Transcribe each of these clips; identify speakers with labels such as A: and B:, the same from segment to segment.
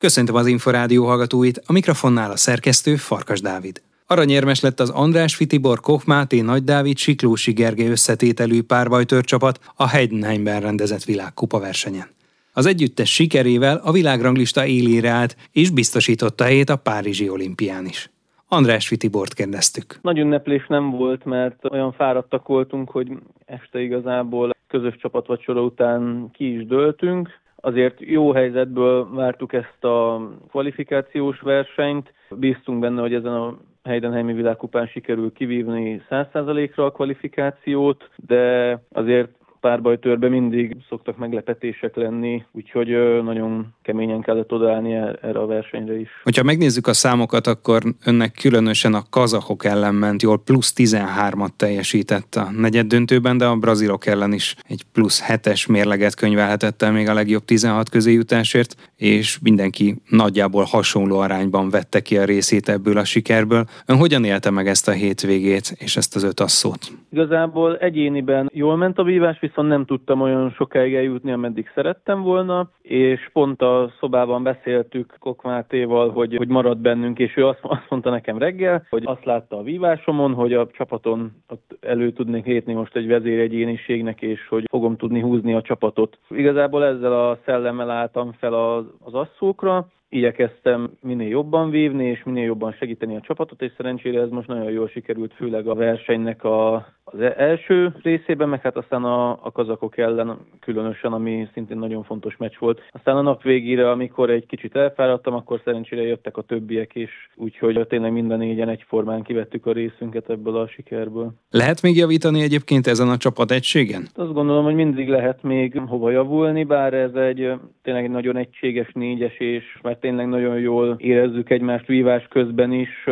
A: Köszöntöm az Inforádió hallgatóit, a mikrofonnál a szerkesztő Farkas Dávid. Aranyérmes lett az András Fitibor Koch Máté Nagy Dávid Siklósi Gergely összetételű párbajtőrcsapat a Heidenheimben rendezett világkupa versenyen. Az együttes sikerével a világranglista élére állt, és biztosította helyét a Párizsi olimpián is. András Fitibort kérdeztük.
B: Nagy ünneplés nem volt, mert olyan fáradtak voltunk, hogy este igazából közös csapatvacsora után ki is döltünk. Azért jó helyzetből vártuk ezt a kvalifikációs versenyt. Bíztunk benne, hogy ezen a Heidenheimi világkupán sikerül kivívni 100%-ra a kvalifikációt, de azért párbajtörbe mindig szoktak meglepetések lenni, úgyhogy nagyon keményen kellett odaállni er-, erre a versenyre is.
A: Hogyha megnézzük a számokat, akkor önnek különösen a kazahok ellen ment jól, plusz 13-at teljesített a negyed döntőben, de a brazilok ellen is egy plusz 7-es mérleget könyvelhetett el még a legjobb 16 közé jutásért, és mindenki nagyjából hasonló arányban vette ki a részét ebből a sikerből. Ön hogyan élte meg ezt a hétvégét és ezt az öt asszót?
B: Igazából egyéniben jól ment a vívás, viszont nem tudtam olyan sokáig eljutni, ameddig szerettem volna, és pont a szobában beszéltük Kokmátéval, hogy, hogy marad bennünk, és ő azt, azt mondta nekem reggel, hogy azt látta a vívásomon, hogy a csapaton ott elő tudnék lépni most egy vezéregyéniségnek, és hogy fogom tudni húzni a csapatot. Igazából ezzel a szellemmel álltam fel az, az asszókra, igyekeztem minél jobban vívni, és minél jobban segíteni a csapatot, és szerencsére ez most nagyon jól sikerült, főleg a versenynek a, az első részében, meg hát aztán a, a kazakok ellen különösen, ami szintén nagyon fontos meccs volt. Aztán a nap végére, amikor egy kicsit elfáradtam, akkor szerencsére jöttek a többiek is, úgyhogy tényleg minden négyen egyformán kivettük a részünket ebből a sikerből.
A: Lehet még javítani egyébként ezen a csapat egységen?
B: Azt gondolom, hogy mindig lehet még hova javulni, bár ez egy tényleg egy nagyon egységes négyes, és mert tényleg nagyon jól érezzük egymást vívás közben is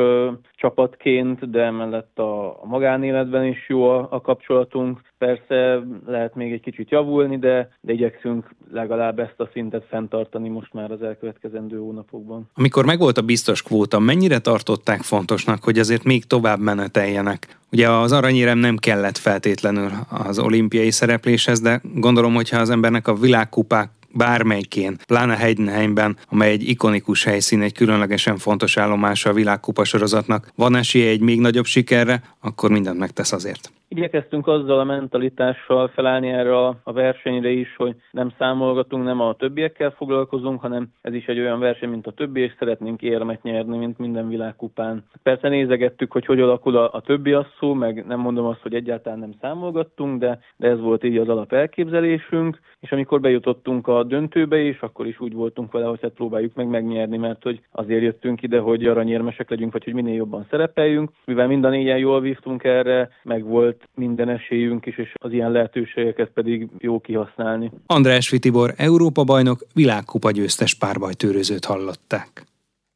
B: csapatként, de emellett a, magánéletben is jó a, a kapcsolatunk. Persze lehet még egy kicsit javulni, de, de igyekszünk legalább ezt a szintet fenntartani most már az elkövetkezendő hónapokban.
A: Amikor megvolt a biztos kvóta, mennyire tartották fontosnak, hogy azért még tovább meneteljenek? Ugye az aranyérem nem kellett feltétlenül az olimpiai szerepléshez, de gondolom, hogyha az embernek a világkupák bármelyikén, pláne Heidenheimben, amely egy ikonikus helyszín, egy különlegesen fontos állomása a világkupa sorozatnak, van esélye egy még nagyobb sikerre, akkor mindent megtesz azért.
B: Igyekeztünk azzal a mentalitással felállni erre a versenyre is, hogy nem számolgatunk, nem a többiekkel foglalkozunk, hanem ez is egy olyan verseny, mint a többi, és szeretnénk érmet nyerni, mint minden világkupán. Persze nézegettük, hogy hogy alakul a, a többi asszó, meg nem mondom azt, hogy egyáltalán nem számolgattunk, de, de ez volt így az alap elképzelésünk, és amikor bejutottunk a döntőbe is, akkor is úgy voltunk vele, hogy hát próbáljuk meg megnyerni, mert hogy azért jöttünk ide, hogy aranyérmesek legyünk, vagy hogy minél jobban szerepeljünk. Mivel mind a négyen jól vívtunk erre, meg volt minden esélyünk is, és az ilyen lehetőségeket pedig jó kihasználni.
A: András Vitibor, Európa bajnok, világkupa győztes párbajtőrözőt hallották.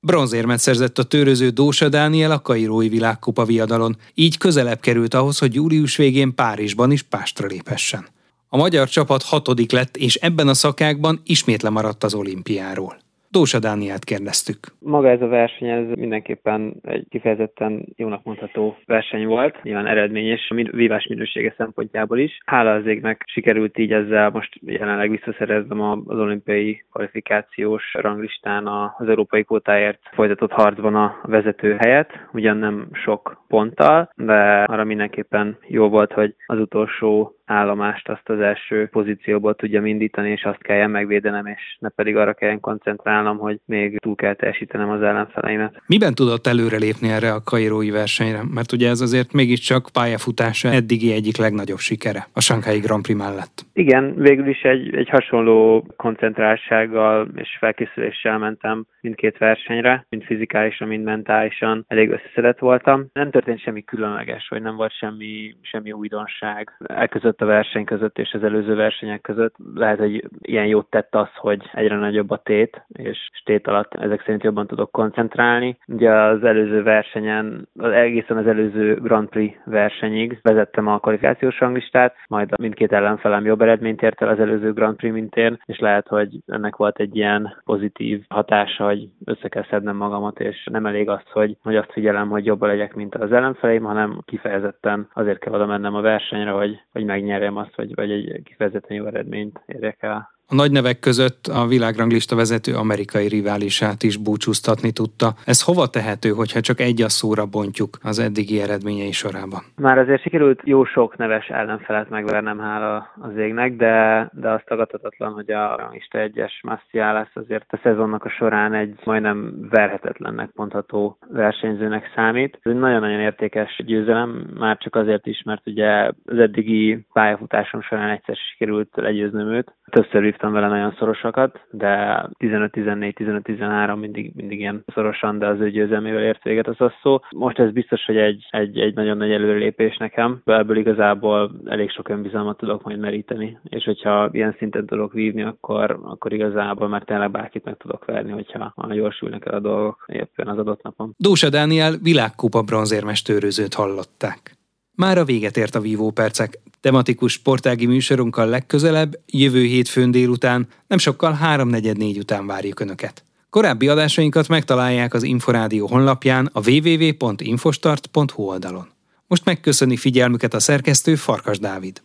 A: Bronzérmet szerzett a tőröző Dósa Dániel a Kairói világkupa viadalon, így közelebb került ahhoz, hogy július végén Párizsban is pástra léphessen. A magyar csapat hatodik lett, és ebben a szakákban ismét lemaradt az olimpiáról. Dósa Dániát kérdeztük.
C: Maga ez a verseny, ez mindenképpen egy kifejezetten jónak mondható verseny volt, nyilván eredményes a vívás minősége szempontjából is. Hála az égnek sikerült így ezzel most jelenleg visszaszereznem az olimpiai kvalifikációs ranglistán az európai kvótáért folytatott harcban a vezető helyet, ugyan nem sok ponttal, de arra mindenképpen jó volt, hogy az utolsó állomást azt az első pozícióból tudja indítani, és azt kelljen megvédenem, és ne pedig arra kelljen koncentrálnom, hogy még túl kell teljesítenem az ellenfeleimet.
A: Miben tudott előrelépni erre a kairói versenyre? Mert ugye ez azért mégiscsak pályafutása eddigi egyik legnagyobb sikere a Sankai Grand Prix mellett.
C: Igen, végül is egy, egy hasonló koncentráltsággal és felkészüléssel mentem mindkét versenyre, mind fizikálisan, mind mentálisan elég összeszedett voltam. Nem történt semmi különleges, vagy nem volt semmi, semmi újdonság. Elközött a verseny között és az előző versenyek között. Lehet, hogy ilyen jót tett az, hogy egyre nagyobb a tét, és tét alatt ezek szerint jobban tudok koncentrálni. Ugye az előző versenyen, az egészen az előző Grand Prix versenyig vezettem a kvalifikációs ranglistát, majd mindkét ellenfelem jobb eredményt ért el az előző Grand Prix, mint én, és lehet, hogy ennek volt egy ilyen pozitív hatása, hogy össze kell szednem magamat, és nem elég az, hogy, hogy azt figyelem, hogy jobban legyek, mint az ellenfeleim, hanem kifejezetten azért kell oda mennem a versenyre, hogy, hogy megnyerjem azt, vagy, vagy egy kifejezetten jó eredményt érjek el.
A: A nagy nevek között a világranglista vezető amerikai riválisát is búcsúztatni tudta. Ez hova tehető, hogyha csak egy a szóra bontjuk az eddigi eredményei sorában?
C: Már azért sikerült jó sok neves ellenfelet megvernem hála az égnek, de, de azt tagadhatatlan, hogy a ranglista egyes Massziá lesz azért a szezonnak a során egy majdnem verhetetlennek mondható versenyzőnek számít. Ez egy nagyon-nagyon értékes győzelem, már csak azért is, mert ugye az eddigi pályafutásom során egyszer sikerült legyőznöm őt. Többször vívtam vele nagyon szorosakat, de 15-14, 15-13 mindig, mindig ilyen szorosan, de az ő győzelmével ért véget az a szó. Most ez biztos, hogy egy, egy, egy nagyon nagy előrelépés nekem. Ebből igazából elég sok önbizalmat tudok majd meríteni, és hogyha ilyen szinten tudok vívni, akkor, akkor igazából már tényleg bárkit meg tudok verni, hogyha ha gyorsulnak el a dolgok éppen az adott napon.
A: Dósa Dániel világkupa bronzérmes tőrözőt hallották. Már a véget ért a Vívó Percek. Tematikus sportági műsorunkkal legközelebb, jövő hétfőn délután, nem sokkal 3.44 után várjuk Önöket. Korábbi adásainkat megtalálják az Inforádió honlapján a www.infostart.hu oldalon. Most megköszöni figyelmüket a szerkesztő Farkas Dávid.